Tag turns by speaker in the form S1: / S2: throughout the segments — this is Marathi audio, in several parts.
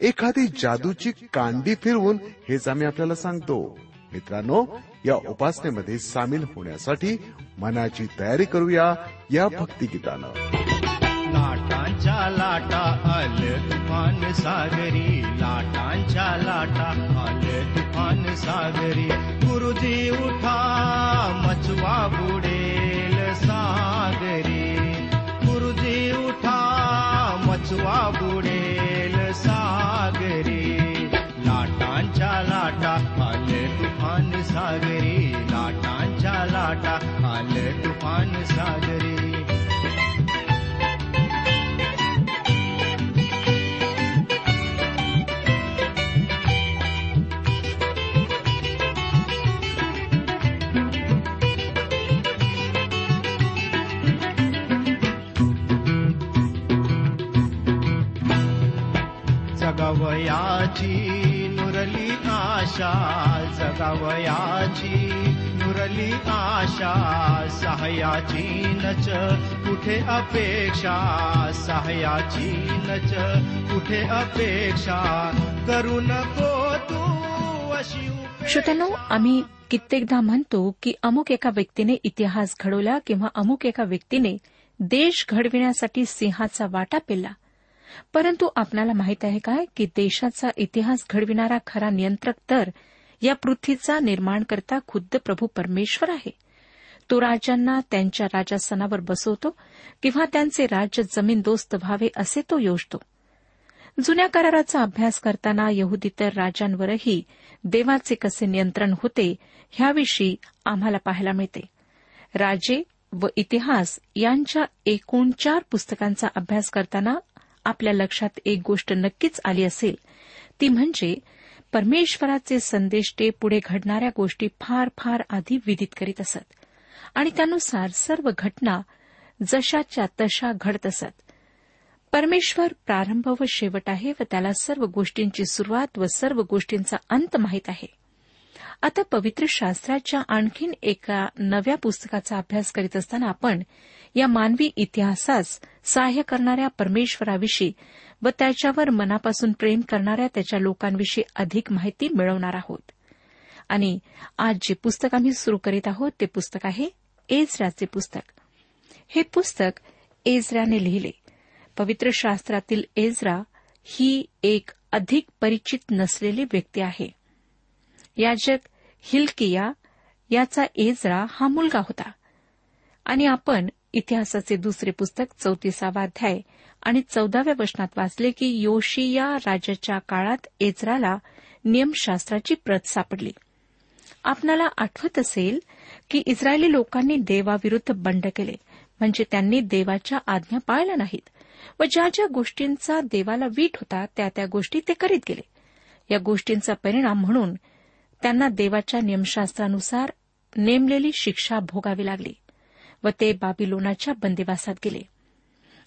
S1: एखादी जादूची कांडी फिरवून हेच आम्ही आपल्याला सांगतो. मित्रांनो या उपासनेमध्ये सामील होण्यासाठी मनाची तयारी करूया या भक्तिगीतानं.
S2: लाटांच्या लाटा आल तुफान सागरी लाटांच्या लाटा आल तुफान सागरी. गुरुजी उठा मचवा बुडेल सागरी. गुरुजी उठा मचवा बुडेल सागरी। जगावयाची नुरली आशा जगावयाची नुरली आशा सहायाची नच कुठे अपेक्षा सहायाची नच कुठे अपेक्षा करू नको तू अशी
S3: श्रोत्यानो आम्ही कित्येकदा म्हणतो की अमुक एका व्यक्तीने इतिहास घडवला किंवा अमुक एका व्यक्तीने देश घडविण्यासाठी सिंहाचा वाटा पेला परंतु आपणाला माहीत आहे काय? की देशाचा इतिहास घडविणारा खरा नियंत्रक तर या पृथ्वीचा निर्माण करता खुद्द प्रभू परमेश्वर आहे. तो राजांना त्यांच्या राजासनावर बसवतो किंवा त्यांचे राज्य जमीनदोस्त व्हावे असे तो योजतो. जुन्या कराराचा अभ्यास करताना यहुदी तर राजांवरही देवाचे कसे नियंत्रण होते ह्याविषयी आम्हाला पाहायला मिळते. राजे व इतिहास यांच्या एकूण चार पुस्तकांचा अभ्यास करताना आपल्या लक्षात एक गोष्ट नक्कीच आली असेल. ती म्हणजे परमेश्वराचे संदेश ते पुढे घडणाऱ्या गोष्टी फार फार आधी विदित करीत असत. आणि त्यानुसार सर्व घटना जशाच्या तशा घडत असत. परमेश्वर प्रारंभ व शेवट आहे व त्याला सर्व गोष्टींची सुरुवात व सर्व गोष्टींचा अंत माहीत आहे. आता पवित्र शास्त्राच्या आणखीन एका नव्या पुस्तकाचा अभ्यास करीत असताना आपण या मानवी इतिहासास सहाय्य करणाऱ्या परमेश्वराविषयी व त्याच्यावर मनापासून प्रेम करणाऱ्या त्याच्या लोकांविषयी अधिक माहिती मिळवणार आहोत. आणि आज जे पुस्तक आम्ही सुरू करीत आहोत ते पुस्तक आहे एजराचे पुस्तक. हे पुस्तक एजराने लिहिले. पवित्र शास्त्रातील एजरा ही एक अधिक परिचित नसलेली व्यक्ती आहे. याजक हिलकिया याचा एजरा हा मुलगा होता. आणि आपण इतिहासाचे दुसरे पुस्तक चौतीसावा अध्याय. आणि चौदाव्या वचनात वाचले की योशिया राजाच्या काळात एजराला नियमशास्त्राची प्रत सापडली. आपणाला आठवत असेल की इस्रायली लोकांनी देवाविरुद्ध बंड केले. म्हणजे त्यांनी देवाच्या आज्ञा पाळल्या नाहीत. व ज्या ज्या गोष्टींचा देवाला वीट होता त्या त्या गोष्टी ते करीत गेले. या गोष्टींचा परिणाम म्हणून त्यांना देवाच्या नियमशास्त्रानुसार नेमलेली शिक्षा भोगावी लागली. व ते बाबिलोनाच्या बंदिवासात गेले.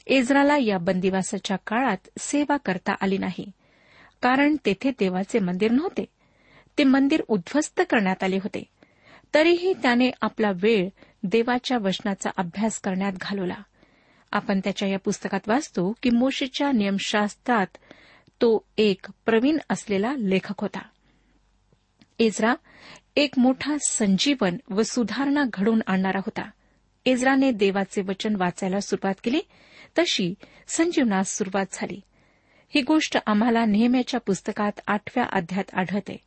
S3: इस्राला या बंदिवासाच्या काळात सेवा करता आली नाही. कारण तेथे देवाचे मंदिर नव्हते. ते मंदिर उद्ध्वस्त करण्यात आले होते. तरीही त्याने आपला वेळ देवाच्या वचनाचा अभ्यास करण्यात घालवला. आपण त्याच्या या पुस्तकात वाचतो की मोशीच्या नियमशास्त्रात तो एक प्रवीण असलेला लेखक होता. एजरा एक मोठा संजीवन व सुधारणा घडवून आणणारा होता. एजराने देवाचे वचन वाचायला सुरुवात केली. तशी संजीवनास सुरुवात झाली. ही गोष्ट आम्हाला नेहमीच्या पुस्तकात आठव्या अध्यात आढळते.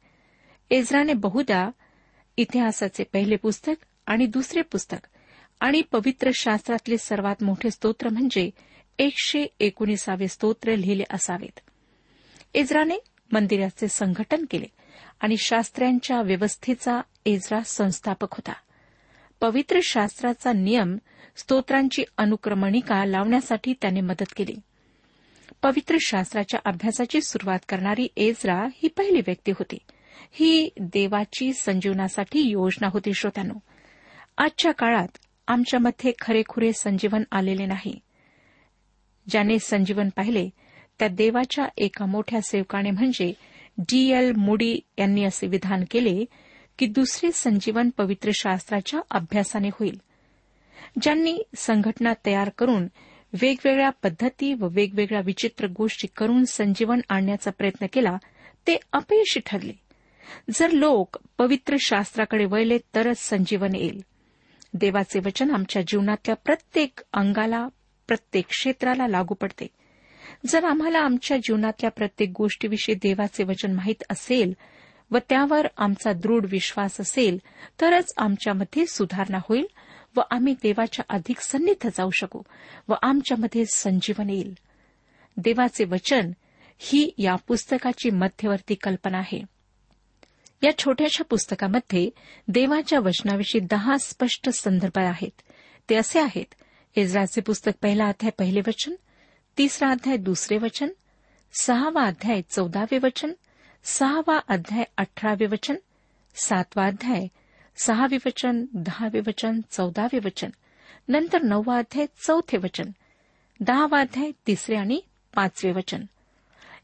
S3: एज्राने बहुदा इतिहासाचे पहिले पुस्तक आणि दुसरे पुस्तक आणि पवित्र शास्त्रातले सर्वात मोठे स्तोत्र म्हणजे एकशे एकोणीसावे स्तोत्र लिहिले असावेत. एज्राने मंदिराचे संघटन केले आणि शास्त्र्यांच्या व्यवस्थेचा एज्रा संस्थापक होता. पवित्र शास्त्राचा नियम स्तोत्रांची अनुक्रमणिका लावण्यासाठी त्याने मदत केली. पवित्र शास्त्राच्या अभ्यासाची सुरुवात करणारी एजरा ही पहिली व्यक्ती होती. ही देवाची संजीवनासाठी योजना होती श्रोत्यानो. आजच्या काळात आमच्यामध्ये खरेखुरे संजीवन आलेले नाही. ज्याने संजीवन पाहिले त्या देवाच्या एका मोठ्या सेवकाने म्हणजे डी एल मुडी यांनी असे विधान केले की दुसरे संजीवन पवित्र शास्त्राच्या अभ्यासाने होईल. ज्यांनी संघटना तयार करून वेगवेगळ्या पद्धती व वेगवेगळ्या विचित्र गोष्टी करून संजीवन आणण्याचा प्रयत्न केला ते अपयशी ठरले. जर लोक पवित्र शास्त्राकडे वळले तरच संजीवन येईल. देवाचे वचन आमच्या जीवनातल्या प्रत्येक अंगाला प्रत्येक क्षेत्राला लागू पडते. जर आम्हाला आमच्या जीवनातल्या प्रत्येक गोष्टीविषयी देवाचे वचन माहीत असेल व त्यावर आमचा दृढ विश्वास असेल तरच आमच्यामध्ये सुधारणा होईल व आम्ही देवाच्या अधिक सन्निध जाऊ शकू व आमच्यामध्ये संजीवन येईल. देवाचे वचन ही या पुस्तकाची मध्यवर्ती कल्पना आहे. या छोट्याशा पुस्तकामध्ये देवाच्या वचनाविषयी दहा स्पष्ट संदर्भ आहेत. ते असे आहेत. इस्राचे पुस्तक पहिला अध्याय पहिले वचन तिसरा अध्याय दुसरे वचन सहावा अध्याय चौदावे वचन सहावा अध्याय अठरावे वचन सातवा अध्याय सहावे वचन दहावे वचन चौदावे वचन नंतर नववा अध्याय चौथे वचन दहावा अध्याय तिसरे आणि पाचवे वचन.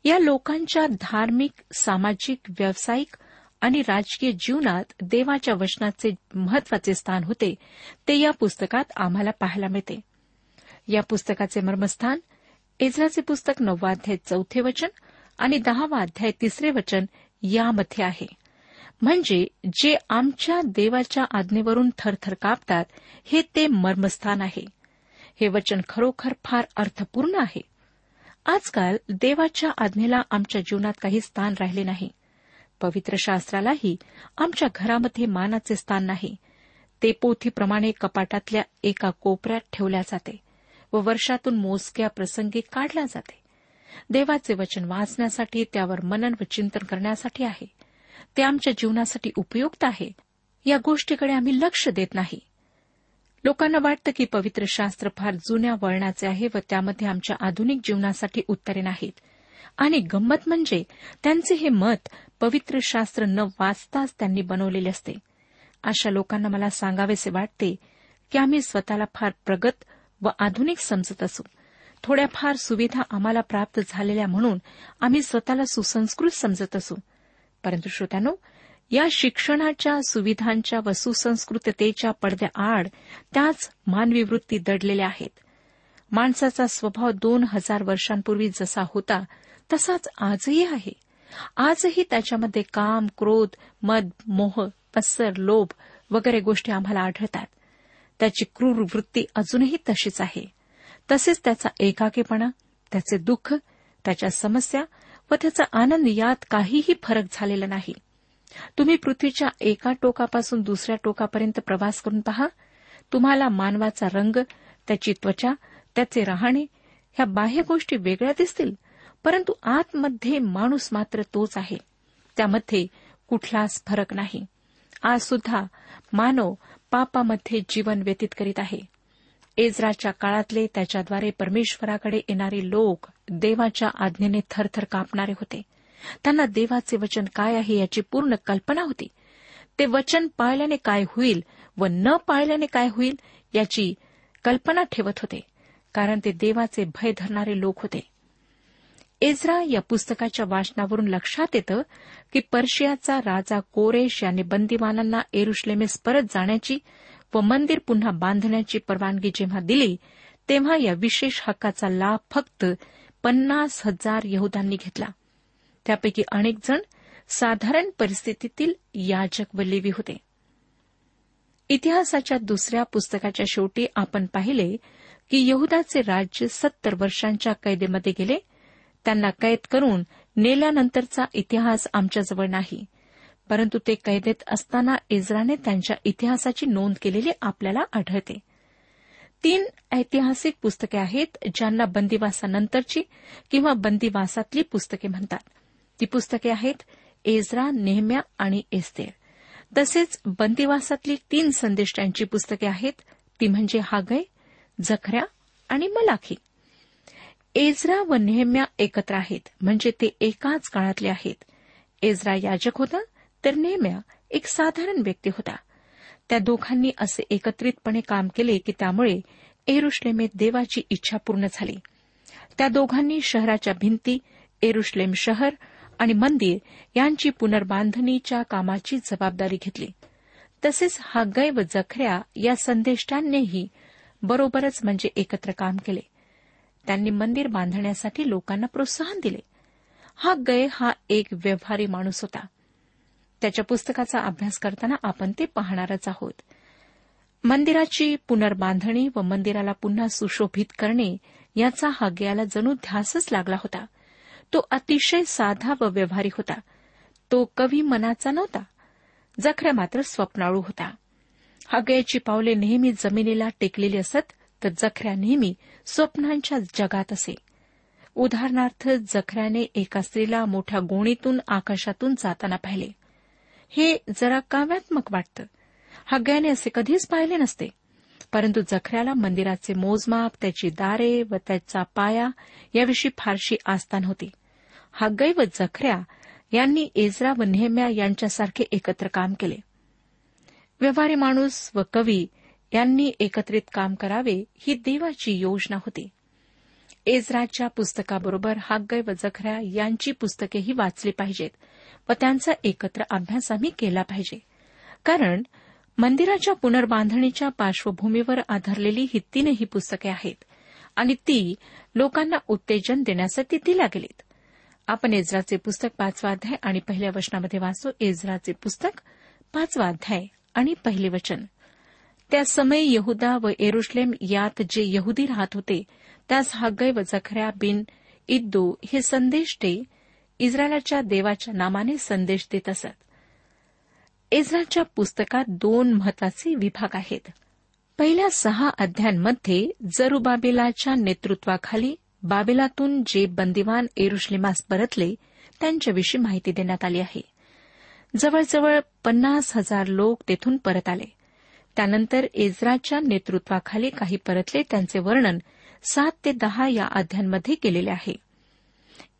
S3: या लोकांच्या धार्मिक सामाजिक व्यावसायिक आणि राजकीय जीवनात देवाच्या वचनाचे महत्त्वाचे स्थान होते ते या पुस्तकात आम्हाला पाहायला मिळते. या पुस्तकाचे मर्मस्थान इज्राचे पुस्तक नववाध्याय चौथे वचन आणि दहावा अध्याय तिसरे वचन यामध्ये आहे. म्हणजे जे आमच्या देवाच्या आज्ञेवरून थरथर कापतात हे ते मर्मस्थान आहे. हे वचन खरोखर फार अर्थपूर्ण आहे. आजकाल देवाच्या आज्ञेला आमच्या जीवनात काही स्थान राहिले नाही. पवित्र शास्त्रालाही आमच्या घरामध्ये मानाचे स्थान नाही. ते पोथीप्रमाणे कपाटातल्या एका कोपऱ्यात ठेवल्या जाते व वर्षातून मोजक्या प्रसंगी काढल्या जाते. देवाचे वचन वाचण्यासाठी त्यावर मनन व चिंतन करण्यासाठी आहे. ते आमच्या जीवनासाठी उपयुक्त आहे. या गोष्टीकडे आम्ही लक्ष देत नाही. लोकांना वाटतं की पवित्र शास्त्र फार जुन्या वळणाचे आहे व त्यामध्ये आमच्या आधुनिक जीवनासाठी उत्तरे नाहीत. आणि गंमत म्हणजे त्यांचे हे मत पवित्र शास्त्र न वाचताच त्यांनी बनवलेले असते. अशा लोकांना मला सांगावेसे वाटते की आम्ही स्वतःला फार प्रगत व आधुनिक समजत असू. थोड्याफार सुविधा आम्हाला प्राप्त झालेल्या म्हणून आम्ही स्वतःला सुसंस्कृत समजत असू. परंतु श्रोत्यानो या शिक्षणाच्या सुविधांच्या व सुसंस्कृततेच्या पडद्याआड त्याच मानवी वृत्ती दडलेल्या आहेत. माणसाचा स्वभाव दोन हजार वर्षांपूर्वी जसा होता तसाच आजही आहे. आजही त्याच्यामध्ये काम क्रोध मद मोह पस्सर लोभ वगैरे गोष्टी आम्हाला आढळतात. त्याची क्रूर वृत्ती अजूनही तशीच आहे. तसेच त्याचा एकाकीपणा त्याचे दुःख त्याच्या समस्या व त्याचा आनंद यात काहीही फरक झालेला नाही. तुम्ही पृथ्वीच्या एका टोकापासून दुसऱ्या टोकापर्यंत प्रवास करून पहा. तुम्हाला मानवाचा रंग त्याची त्वचा त्याचे राहणे ह्या बाह्य गोष्टी वेगळ्या दिसतील परंतु आतमध्ये माणूस मात्र तोच आहे. त्यामध्ये कुठलाच फरक नाही. आज सुद्धा मानव पापामध्ये जीवन व्यतीत करीत आहे. एजराच्या काळातले त्याच्याद्वारे परमेश्वराकडे येणारे लोक देवाच्या आज्ञेने थरथर कापणारे होते. त्यांना देवाचे वचन काय आहे याची पूर्ण कल्पना होती. ते वचन पाळल्याने काय होईल व न पाळल्याने काय होईल याची कल्पना ठेवत होते कारण ते देवाचे भय धरणारे लोक होते. एझरा या पुस्तकाच्या वाचनावरून लक्षात येतं की पर्शियाचा राजा कोरेश याने बंदीवानांना एरुश्लेमेस परत जाण्याची व मंदिर पुन्हा बांधण्याची परवानगी जेव्हा दिली तेव्हा या विशेष हक्काचा लाभ फक्त पन्नास हजार यहुदांनी घेतला. त्यापैकी अनेक जण साधारण परिस्थितीतील याजक व लेवी होते. इतिहासाच्या दुसऱ्या पुस्तकाच्या शेवटी आपण पाहिले की यहुदाचे राज्य सत्तर वर्षांच्या कैदेमध्ये गेले. त्यांना कैद करून नेल्यानंतरचा इतिहास आमच्याजवळ नाही. परंतु ते कैदेत असताना इस्राने त्यांच्या इतिहासाची नोंद केलेली आपल्याला आढळते. तीन ऐतिहासिक पुस्तके आहेत ज्यांना बंदिवासानंतरची किंवा बंदिवासातली पुस्तके म्हणतात. ती पुस्तके आहेत एझरा नेहम्या आणि एस्तेर. तसेच बंदिवासातली तीन संदेष्टांची पुस्तके आहेत ती म्हणजे हागय जखऱ्या आणि मलाखी. एझरा व नेहम्या एकत्र आहेत म्हणजे ते एकाच काळातले आहेत. एझरा याजक होता तर नेहम्या एक साधारण व्यक्ती होता. त्या दोघांनी असे एकत्रितपणे काम केले की त्यामुळे एरुश्लेमेत देवाची इच्छा पूर्ण झाली. त्या दोघांनी शहराच्या भिंती एरुश्लेम शहर आणि मंदिर यांची पुनर्बांधणीच्या कामाची जबाबदारी घेतली. तसेच हागय व जखऱ्या या संदेष्टांनीही बरोबरच म्हणजे एकत्र काम केले. त्यांनी मंदिर बांधण्यासाठी लोकांना प्रोत्साहन दिले. हा गय हा एक व्यवहारी माणूस होता. त्याच्या पुस्तकाचा अभ्यास करताना आपण ते पाहणारच आहोत. मंदिराची पुनर्बांधणी व मंदिराला पुन्हा सुशोभित करणे याचा हाग्याला जणू ध्यासच लागला होता. तो अतिशय साधा व व्यवहारिक होता. तो कवी मनाचा नव्हता. जखऱ्या मात्र स्वप्नाळू होता. हगयाची पावले नेहमी जमिनीला टेकलेली असत तर जखऱ्या नेहमी स्वप्नांच्या जगात असे. उदाहरणार्थ जखऱ्याने एका स्त्रीला मोठ्या गोणीतून आकाशातून जाताना पाहिले. हे जरा काव्यात्मक वाटतं. हग्याने असे कधीच पाहिले नसते. परंतु जखऱ्याला मंदिराचे मोजमाप त्याची दारे व त्याचा पाया याविषयी फारशी आस्थान होती. हग्गै व जखऱ्या यांनी एजरा व नेहम्या यांच्यासारखे एकत्र काम केले. व्यवहारी माणूस व कवी यांनी एकत्रित काम करावे ही देवाची योजना होती. एजराच्या पुस्तकाबरोबर हाग्गय व जखऱ्या यांची पुस्तकेही वाचली पाहिजेत व त्यांचा एकत्र अभ्यास आम्ही केला पाहिजे. कारण मंदिराच्या पुनर्बांधणीच्या पार्श्वभूमीवर आधारलेली ही तीनही पुस्तके आहेत आणि ती लोकांना उत्तेजन देण्यासाठी दिल्या गेलीत. आपण एजराचे पुस्तक पाचवा अध्याय आणि पहिल्या वचनामध्ये वाचतो. एजराचे पुस्तक पाचवा अध्याय आणि पहिले वचन. त्या समय यहुदा व एरुश्लेम यात जे यहुदी राहत होते त्यास हग्गय व जखऱ्या बिन इद्दू हे संदेश ते इस्रायलाच्या देवाच्या नामाने संदेश देत असत. इस्रायलच्या पुस्तकात दोन महत्त्वाचे विभाग आहेत. पहिल्या सहा अध्यायांमध्ये जरुबाबेलाच्या नेतृत्वाखाली बाबेलातून जे बंदिवान एरुश्लिमास परतले त्यांच्याविषयी माहिती देण्यात आली आहे. जवळजवळ पन्नास हजार लोक तेथून परत आले. त्यानंतर एजराच्या नेतृत्वाखाली काही परतले त्यांचे वर्णन सात ते दहा या अध्यायांमध्ये केलेले आहे.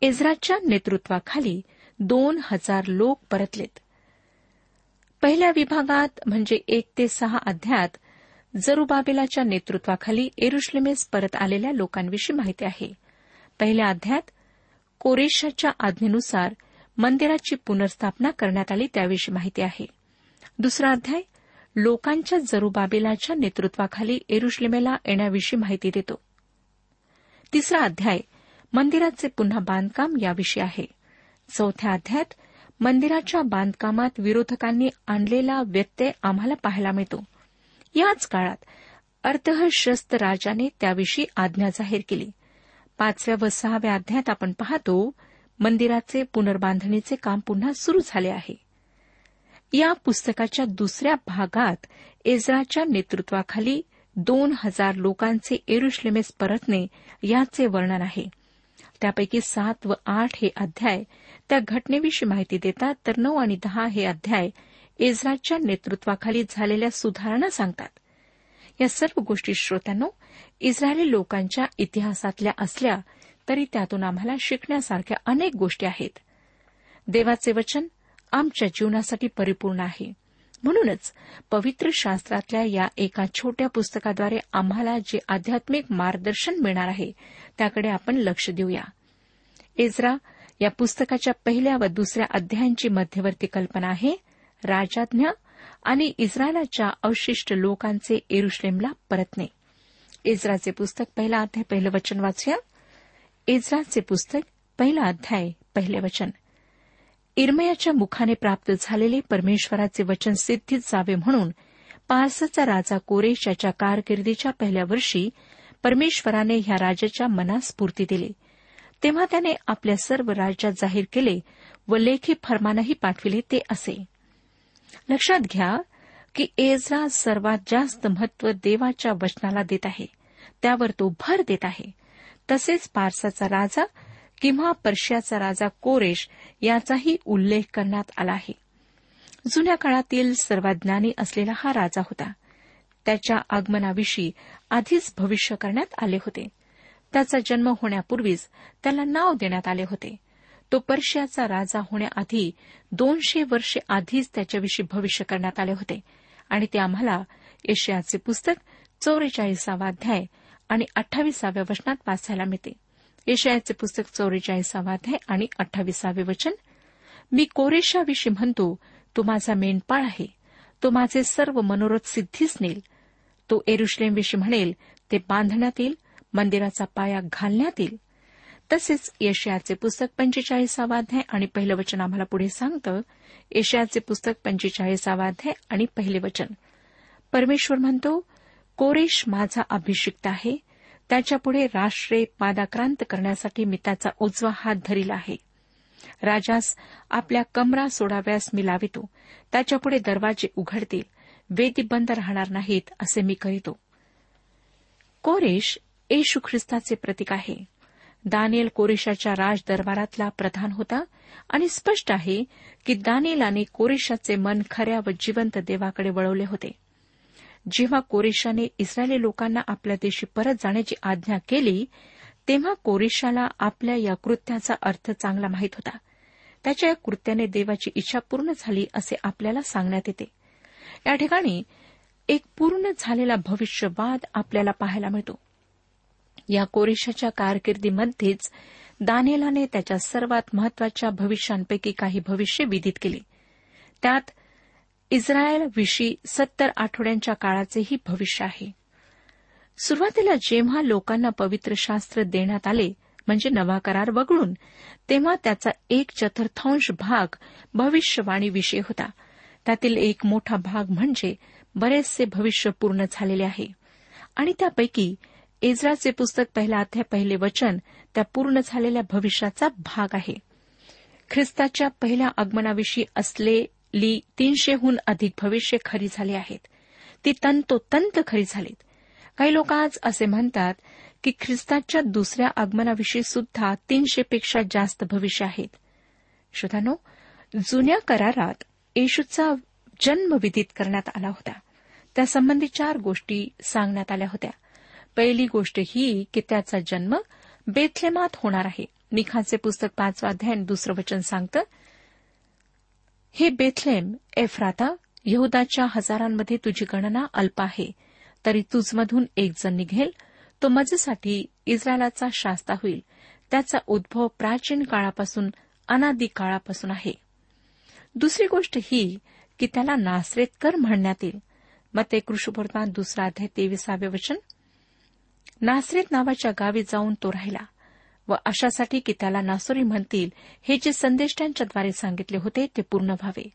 S3: इस्राच्या नेतृत्वाखाली दोन हजार लोक परतलेत. पहिल्या विभागात म्हणजे एक ते सहा अध्यात जरुबाबेलाच्या नेतृत्वाखाली एरुश्लेमेस परत आलेल्या लोकांविषयी माहिती आहे. पहिल्या अध्यात कोरेशाच्या आज्ञेनुसार मंदिराची पुनर्स्थापना करण्यात आली त्याविषयी माहिती आहे. दुसरा अध्याय लोकांच्या जरुबाबेलाच्या नेतृत्वाखाली एरुश्लेमेला येण्याविषयी माहिती देतो. तिसरा अध्याय मंदिराचे पुन्हा बांधकाम याविषयी आहे. चौथ्या अध्यायात मंदिराच्या बांधकामात विरोधकांनी आणलेला व्यत्यय आम्हाला पाहायला मिळतो. याच काळात अर्धशस्त्र राजाने त्याविषयी आज्ञा जाहीर केली. पाचव्या व सहाव्या अध्यायात आपण पाहतो मंदिराचे पुनर्बांधणीचे काम पुन्हा सुरू झाले आहे. या पुस्तकाच्या दुसऱ्या भागात एजराच्या नेतृत्वाखाली दोन हजार लोकांचे एरुश्लेमेस परतणे याचे वर्णन आहे. त्यापैकी सात व आठ हे अध्याय त्या घटनेविषयी माहिती देतात तर नऊ आणि दहा हे अध्याय इस्रायलच्या नेतृत्वाखाली झालेल्या सुधारणा सांगतात. या सर्व गोष्टी श्रोत्यांनो इस्रायली लोकांच्या इतिहासातल्या असल्या तरी त्यातून आम्हाला शिकण्यासारख्या अनेक गोष्टी आहेत. देवाचे वचन आमच्या जीवनासाठी परिपूर्ण आहे. म्हणूनच पवित्र शास्त्रातल्या या एका छोट्या पुस्तकाद्वारे आम्हाला जे आध्यात्मिक मार्गदर्शन मिळणार आहे त्याकडे आपण लक्ष देऊया. एजरा या पुस्तकाच्या पहिल्या व दुसऱ्या अध्यायांची मध्यवर्ती कल्पना आहे राजाज्ञा आणि इस्रायलाच्या अवशिष्ट लोकांचे एरुश्लेमला परतणे. इस्राचे पुस्तक पहिला अध्याय पहिलं वचन वाचूया. इस्राचे पुस्तक पहिला अध्याय पहिले वचन. इरमयाच्या मुखाने प्राप्त झालेले परमेश्वराचे वचन सिद्धीत जावे म्हणून पारसाचा राजा कोरेश याच्या कारकिर्दीच्या पहिल्या वर्षी परमेश्वराने ह्या राजाच्या मनास स्फूर्ती दिली. तेव्हा त्याने आपल्या सर्व राज्यात जाहीर केले व लेखी फरमानही पाठविले ते असे. लक्षात घ्या की एजरा सर्वात जास्त महत्त्व देवाच्या वचनाला देत आहे. त्यावर तो भर देत आहे. तसेच पारसाचा राजा किंवा पर्शियाचा राजा कोरेश याचाही उल्लेख करण्यात आला आहे. जुन्या काळातील सर्वज्ञानी असलेला हा राजा होता. त्याच्या आगमनाविषयी आधीच भविष्य करण्यात आले होते. त्याचा जन्म होण्यापूर्वीच त्याला नाव देण्यात आले होते. तो पर्शियाचा राजा होण्याआधी दोनशे वर्षे आधीच त्याच्याविषयी भविष्य करण्यात आले होते आणि ते आम्हाला एशियाचे पुस्तक चौवेचाळीसावा अध्याय आणि अठ्ठावीसाव्या वचनात वाचायला मिळते. येशयाचे पुस्तक चौवेचाळीसावा अध्याय आणि अठ्ठावीसावे वचन. मी कोरेशाविषयी म्हणतो तो माझा मेंढपाळ आहे. तो माझे सर्व मनोरथ सिद्धीच नेल तो एरुश्लेमविषयी म्हणेल ते बांधण्यात येईल मंदिराचा पाया घालण्यात येईल. तसेच यशयाचे पुस्तक पंचेचाळीसावा अध्याय आणि पहिलं वचन आम्हाला पुढे सांगतं एशियाचे पुस्तक पंचेचाळीसावा अध्याय आणि पहिले वचन. परमेश्वर म्हणतो कोरेश माझा अभिषिक्त आहे त्याच्यापुढे राष्ट्रे पादाक्रांत करण्यासाठी मी त्याचा उजवा हात धरील आहे. राजास आपल्या कमरा सोडाव्यास मी लावितो. त्याच्यापुढे दरवाजे उघडतील. वेदी बंद राहणार नाहीत असे मी करीतो. कोरेश येशू ख्रिस्ताचे प्रतीक आहे. दानियल कोरेशाच्या राज दरबारातला प्रधान होता आणि स्पष्ट आहे की दानियलाने कोरेशाचे मन खऱ्या व जिवंत देवाकडे वळवले होते. जेव्हा कोरेशाने इस्रायली लोकांना आपल्या देशी परत जाण्याची आज्ञा केली तेव्हा कोरेशाला आपल्या या कृत्याचा अर्थ चांगला माहीत होता. त्याच्या या कृत्याने देवाची इच्छा पूर्ण झाली असे आपल्याला सांगण्यात येते. या ठिकाणी एक पूर्ण झालेला भविष्यवाद आपल्याला पाहायला मिळतो. या कोरेशाच्या कारकिर्दीमध्येच दानेलाने त्याच्या सर्वात महत्त्वाच्या भविष्यांपैकी काही भविष्य विदित केले. त्यात इस्रायलविषयी सत्तर आठवड्यांच्या काळाचेही भविष्य आहे. सुरुवातीला जेव्हा लोकांना पवित्र शास्त्र देण्यात आले म्हणजे नवा करार वगळून तेव्हा त्याचा एक चतुर्थांश भाग भविष्यवाणीविषयी होता. त्यातील एक मोठा भाग म्हणजे बरेचसे भविष्य पूर्ण झालेले आहे. आणि त्यापैकी एजराचे पुस्तक पहिला अध्याय पहिले वचन त्या पूर्ण झालेल्या भविष्याचा भाग आहे. ख्रिस्ताच्या पहिल्या आगमनाविषयी असले ली तीनशेहून अधिक भविष्य खरी झाली आहेत. ती तंतोतंत खरी झालीत. काही लोक आज असे म्हणतात की ख्रिस्ताच्या दुसऱ्या आगमनाविषयी सुद्धा तीनशेपेक्षा जास्त भविष्य आहेत. श्रोतानो जुन्या करारात येशूचा जन्म विदित करण्यात आला होता. त्यासंबंधी चार गोष्टी सांगण्यात आल्या होत्या. पहिली गोष्ट ही की त्याचा जन्म बेथलेमात होणार आहे. मिखाचे पुस्तक पाचवा अध्याय दुसरं वचन सांगतं हे बेथलेम एफ्राता यहुदाच्या हजारांमध्ये तुझी गणना अल्प आहे. तरी तुझमधून एक जण निघेल तो मजेसाठी इस्रायलाचा शास्ता होईल. त्याचा उद्भव प्राचीन काळापासून अनादी काळापासून आहे. दुसरी गोष्ट ही की त्याला नासरेतकर म्हणण्यात येईल. मग ते कृषीपूर्वात दुसरा अध्याय तेविसावे वचन. नासरेत नावाच्या गावी जाऊन तो राहिला. व अशासाठी की त्याला नासोरी म्हणतील हे जे संदेष्टांच्याद्वारे सांगितले होते ते पूर्ण व्हावे.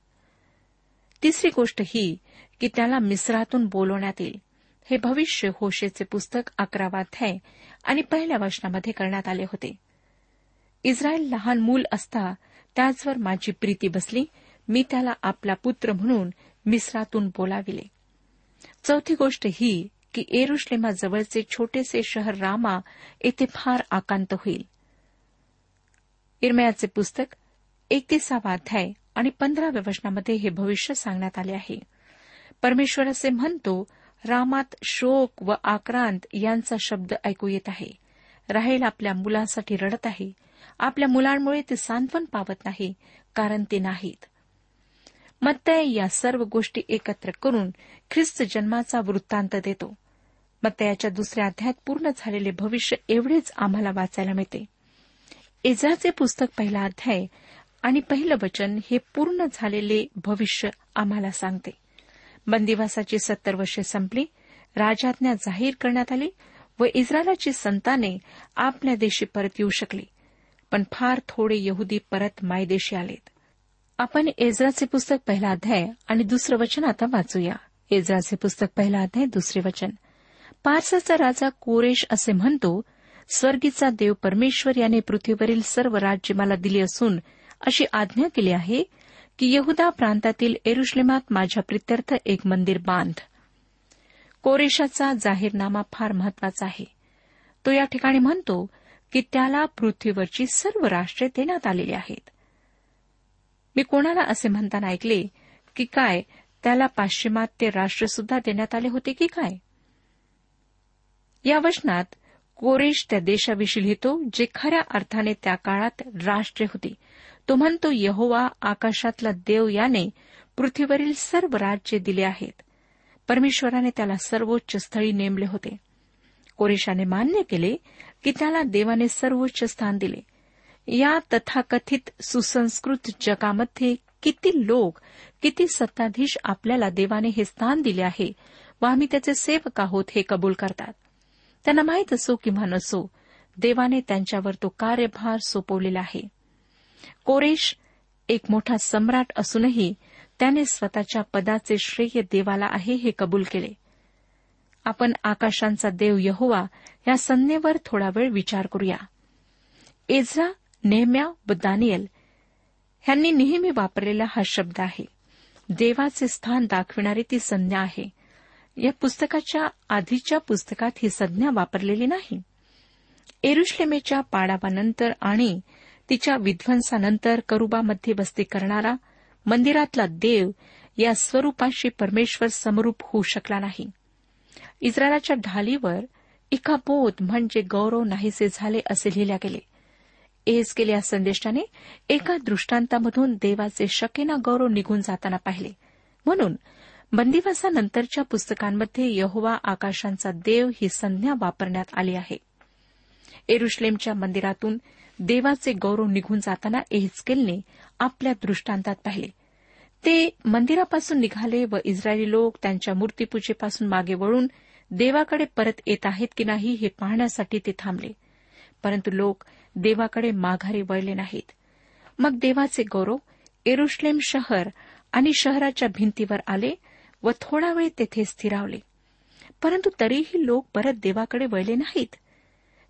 S3: तिसरी गोष्ट ही की त्याला मिस्रातून बोलवण्यात येईल. हे भविष्य होशेचे पुस्तक अकरावाध्याय आणि पहिल्या वचनामध्ये करण्यात आले होते. इस्रायल लहान मूल असता त्याचवर माझी प्रीती बसली मी त्याला आपला पुत्र म्हणून मिस्रातून बोलाविले. चौथी गोष्ट ही की एरुश्लेमाजवळचे छोटेसे शहर रामा येथे फार आकांत होईल. इरमयाचे पुस्तक एकतीसावा अध्याय आणि पंधराव्या वचनामध्ये हे भविष्य सांगण्यात आले आहे. परमेश्वर असे म्हणतो रामात शोक व आक्रांत यांचा शब्द ऐकू येत आहे. राहेल आपल्या मुलांसाठी रडत आहे. आपल्या मुलांमुळे ते सांत्वन पावत नाही कारण ते नाहीत. मत्तय या सर्व गोष्टी एकत्र करून ख्रिस्त जन्माचा वृत्तांत देतो. मत्तयाच्या दुसऱ्या अध्यायात पूर्ण झालेले भविष्य एवढेच आम्हाला वाचायला मिळते. एजाचे पुस्तक पहिला अध्याय आणि पहिलं वचन हे पूर्ण झालेले भविष्य आम्हाला सांगते. बंदिवासाची सत्तर वर्षे संपली राजाज्ञा जाहीर करण्यात आली व इस्रायलाची संताने आपल्या देशी परत येऊ शकली पण फार थोडे यहुदी परत मायदेशी आलेत. आपण एजराचे पुस्तक पहिला अध्याय आणि दुसरं वचन आता वाचूया. एजराचे पुस्तक पहिला अध्याय दुसरे वचन. पारसाचा राजा कोरेश असे म्हणतो स्वर्गीचा देव परमेश्वर याने पृथ्वीवरील सर्व राज्य मला दिली असून अशी आज्ञा केली आहे की यहुदा प्रांतातील एरुश्लेमात माझ्या प्रित्यर्थ एक मंदिर बांध. कोरेशाचा जाहीरनामा फार महत्त्वाचा आहे. तो या ठिकाणी म्हणतो की त्याला पृथ्वीवरची सर्व राष्ट्रे देण्यात आलेली आहेत. मी कोणाला असे म्हणताना ऐकले की काय त्याला पाश्चिमात्य राष्ट्र सुद्धा देण्यात आले होते की काय? या वचनात कोरेश त्या देशाविषयी लिहितो जे खऱ्या अर्थाने त्या काळात राष्ट्रे होती. तो म्हणतो यहोवा आकाशातला देव याने पृथ्वीवरील सर्व राज्ये दिले आहेत. परमेश्वराने त्याला सर्वोच्च स्थळी नेमले होते. कोरेशाने मान्य केले की त्याला देवाने सर्वोच्च स्थान दिले. या तथाकथित सुसंस्कृत जगामध्ये किती लोक किती सत्ताधीश आपल्याला देवाने हे स्थान दिले आहे व आम्ही त्याचे सेवक आहोत हे कबूल करतात. त्यांना माहीत असो किंवा नसो देवाने त्यांच्यावर तो कार्यभार सोपवलेला आहे. कोरेश एक मोठा सम्राट असूनही त्याने स्वतःच्या पदाचे श्रेय देवाला आहे हे कबूल केले. आपण आकाशांचा देव यहोवा या संज्ञेवर थोडा वेळ विचार करूया. एझ्रा नेहम्या व दानियल ह्यांनी नेहमी वापरलेला हा शब्द आहे. देवाचे स्थान दाखविणारी ती संज्ञा आहे. या पुस्तकाच्या आधीच्या पुस्तकात ही संज्ञा वापरलेली नाही. एरुश्लेमेच्या पाडावानंतर आणि तिच्या विध्वंसानंतर करुबामध्ये वस्ती करणारा मंदिरातला देव या स्वरूपाशी परमेश्वर समरूप होऊ शकला नाही. इस्रायलाच्या ढालीवर इकाबोध म्हणजे गौरव नाहीसे झाले असे लिहिल्या गेले. एस केल्या संदेशाने एका दृष्टांतामधून देवाचे शकेना गौरव निघून जाताना पाहिले. म्हणून बंदिवासानंतरच्या पुस्तकांमध्ये यहोवा आकाशांचा देव ही संज्ञा वापरण्यात आली आहे. एरुश्लेमच्या मंदिरातून देवाचे गौरव निघून जाताना एहस्केलने आपल्या दृष्टांतात पाहिले. ते मंदिरापासून निघाले व इस्रायली लोक त्यांच्या मूर्तीपूजेपासून मागे वळून देवाकडे परत येत आहेत की नाही हे पाहण्यासाठी ते थांबले. परंतु लोक देवाकडे माघारी वळले नाहीत. मग देवाचे गौरव एरुश्लेम शहर आणि शहराच्या भिंतीवर आले व थोडा वेळ तेथे स्थिरावले. परंतु तरीही लोक परत देवाकडे वळले नाहीत.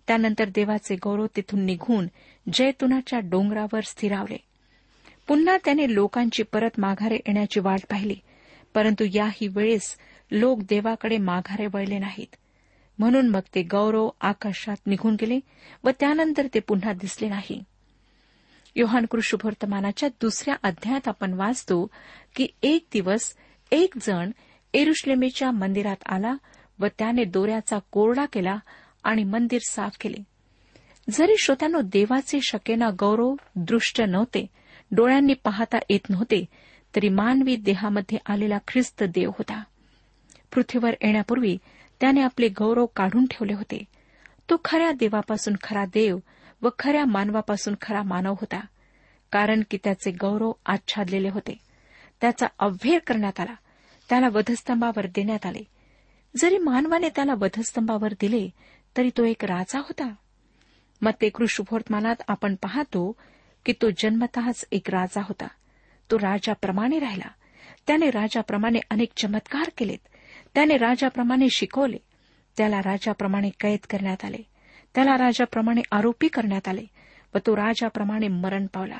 S3: त्यानंतर देवाचे गौरव तिथून निघून जयतुनाच्या डोंगरावर स्थिरावले. पुन्हा त्याने लोकांची परत माघारे येण्याची वाट पाहिली. परंतु याही वेळेस लोक देवाकडे माघारे वळले नाहीत. म्हणून मग ते गौरव आकाशात निघून गेले व त्यानंतर ते पुन्हा दिसले नाही. योहान कृष्णवर्तमानाच्या दुसऱ्या अध्यायात आपण वाचतो की एक दिवस एक जण एरुश्लेमेच्या मंदिरात आला व त्याने दोऱ्याचा कोरडा केला आणि मंदिर साफ केले. जरी श्रोत्यानो देवाचे शकेना गौरव दृष्ट नव्हते डोळ्यांनी पाहता येत नव्हते तरी मानवी देहामध्ये आलेला ख्रिस्त देव होता. पृथ्वीवर येण्यापूर्वी त्याने आपले गौरव काढून ठेवले होते. तो खऱ्या देवापासून खरा देव व खऱ्या मानवापासून खरा मानव होता कारण की त्याचे गौरव आच्छादलेले होते. त्याचा अव्हेर करण्यात आला. त्याला वधस्तंभावर देण्यात आले. जरी मानवाने त्याला वधस्तंभावर दिले तरी तो एक राजा होता. मग ते कृष्णभोर्तमानात आपण पाहतो की तो जन्मतःच एक राजा होता. तो राजाप्रमाणे राहिला. त्याने राजाप्रमाणे अनेक चमत्कार केलेत. त्याने राजाप्रमाणे शिकवले. त्याला राजाप्रमाणे कैद करण्यात आले. त्याला राजाप्रमाणे आरोपी करण्यात आले व तो राजाप्रमाणे मरण पावला.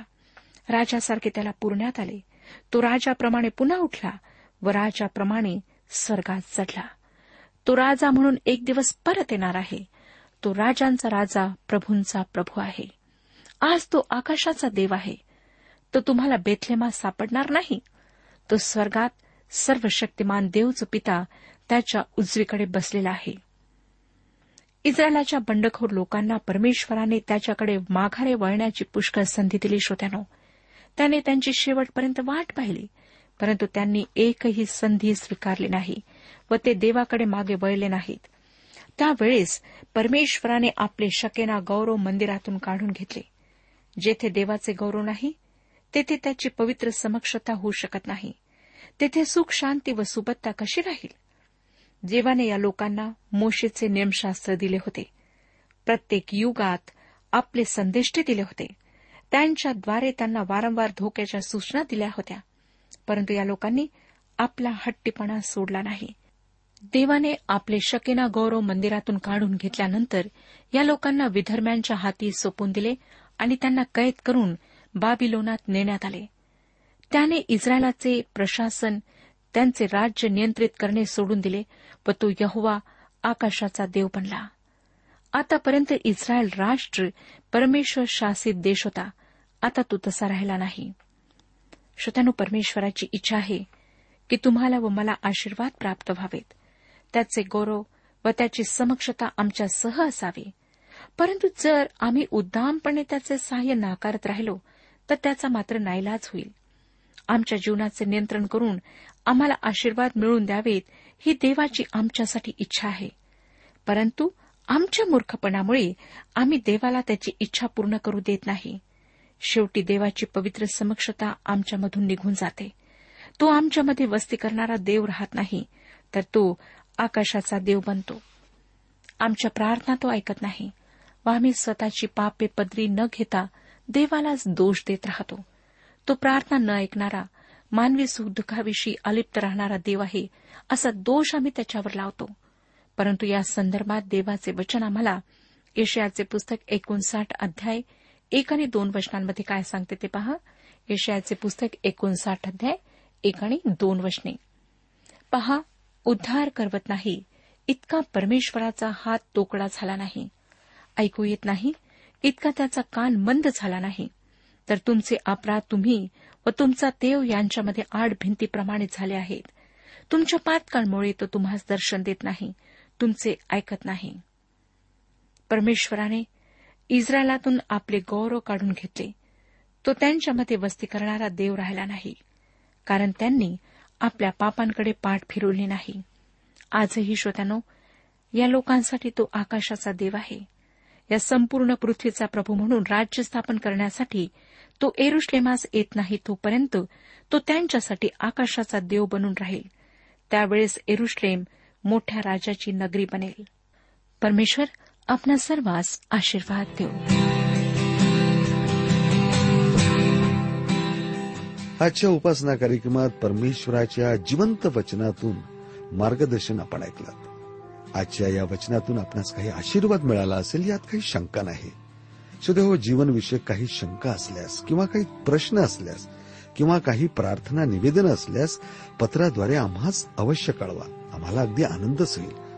S3: राजासारखे त्याला पुरण्यात आले. तो राजाप्रमाणे पुन्हा उठला व राजाप्रमाणे स्वर्गात चढला. तो राजा म्हणून एक दिवस परत येणार आहे. तो राजांचा राजा प्रभूंचा प्रभू आहे. आज तो आकाशाचा देव आहे. तो तुम्हाला बेथलेमा सापडणार नाही. तो स्वर्गात सर्व शक्तिमान देवच पिता त्याच्या उजवीकडे बसलेला आहे. इस्रायलाच्या बंडखोर लोकांना परमेश्वराने त्याच्याकडे माघारे वळण्याची पुष्कळ संधी दिली श्रोत्यानो त्याने त्यांची शेवटपर्यंत वाट पाहिली परंतु त्यांनी एकही संधी स्वीकारली नाही व ते देवाकडे मागे वळले नाहीत. त्यावेळेस परमेश्वराने आपले शकेना गौरव मंदिरातून काढून घेतले. जेथे देवाचे गौरव नाही तेथे त्याची पवित्र समक्षता होऊ शकत नाही. तेथे सुख शांती व सुबत्ता कशी राहील? देवाने या लोकांना मोशेचे नियमशास्त्र दिले होते. प्रत्येक युगात आपले संदेष्टे दिले होते. त्यांच्याद्वारे त्यांना वारंवार धोक्याच्या सूचना दिल्या होत्या. परंतु या लोकांनी आपला हट्टीपणा सोडला नाही. देवाने आपले शकेना गौरव मंदिरातून काढून घेतल्यानंतर या लोकांना विधर्म्यांच्या हाती सोपून दिले आणि त्यांना कैद करून बाबिलोनात नेण्यात आले. त्याने इस्रायलाचे प्रशासन त्यांचे राज्य नियंत्रित करणे सोडून दिले व तो यहोवा आकाशाचा देव बनला. आतापर्यंत इस्रायल राष्ट्र परमेश्वर शासित देश होता. आता तो तसा राहिला नाही. श्रोत्यानो परमेश्वराची इच्छा आहे की तुम्हाला व मला आशीर्वाद प्राप्त व्हावेत. त्याचे गौरव व त्याची समक्षता आमच्यासह असावी. परंतु जर आम्ही उद्दामपणे त्याचे सहाय्य नाकारत राहिलो तर त्याचा मात्र नाईलाज होईल. आमच्या जीवनाचे नियंत्रण करून आम्हाला आशीर्वाद मिळवून द्यावेत ही देवाची आमच्यासाठी इच्छा आहे. परंतु आमच्या मूर्खपणामुळे आम्ही देवाला त्याची इच्छा पूर्ण करू देत नाही. शेवटी देवाची पवित्र समक्षता आमच्यामधून निघून जाते. तो आमच्यामध्ये वस्ती करणारा देव राहत नाही तर तो आकाशाचा देव बनतो. आमच्या प्रार्थना तो ऐकत नाही. व आम्ही स्वतःची पापे पदरी न घेता देवालाच दोष देत राहतो. तो प्रार्थना न ऐकणारा मानवी सुखदुःखाविषयी अलिप्त राहणारा देव आहे असा दोष आम्ही त्याच्यावर लावतो. परंतु या संदर्भात देवाचे वचन आम्हाला यशयाचे पुस्तक एकोणसाठ अध्याय एक आणि दोन वचनांमध्ये काय सांगते ते पहा. यशयाचे पुस्तक एकोणसाठ अध्याय एक आणि दोन वचने. पहा उद्धार करवत नाही. इतका परमेश्वराचा हात तोकडा झाला नाही. ऐकू येत नाही. इतका त्याचा कान मंद झाला नाही. तर तुमचे अपराध तुम्ही व तुमचा देव यांच्यामध्ये आड भिंतीप्रमाणे झाले आहेत. तुमच्या पातकाळमुळे तो तुम्हाला दर्शन देत नाही. तुमचे ऐकत नाही. परमेश्वराने इस्रायलातून आपले गौरव काढून घेतले. तो त्यांच्यामध्ये वस्ती करणारा देव राहिला नाही कारण त्यांनी आपल्या पापांकडे पाठ फिरवली नाही. आजही श्रोत्यानो या लोकांसाठी तो आकाशाचा देव आहे. या संपूर्ण पृथ्वीचा प्रभू म्हणून राज्य स्थापन करण्यासाठी तो एरुश्लेमास येत नाही तोपर्यंत तो त्यांच्यासाठी आकाशाचा देव बनून राहील. त्यावेळेस एरुश्लेम मोठ्या राजाची नगरी बनेल. परमेश्वर आपणा सर्वांस आशीर्वाद देऊ।
S1: आजच्या उपासना कार्यक्रमात परमेश्वराच्या जिवंत वचनातून मार्गदर्शन आपण ऐकलं. आजच्या या वचनातून आपणास काही आशीर्वाद मिळाला असेल यात काही शंका नाही. सुदैव जीवनविषयक काही शंका असल्यास किंवा काही प्रश्न असल्यास किंवा काही प्रार्थना निवेदन असल्यास पत्राद्वारे आम्हाच अवश्य कळवा. आम्हाला अगदी आनंदच होईल.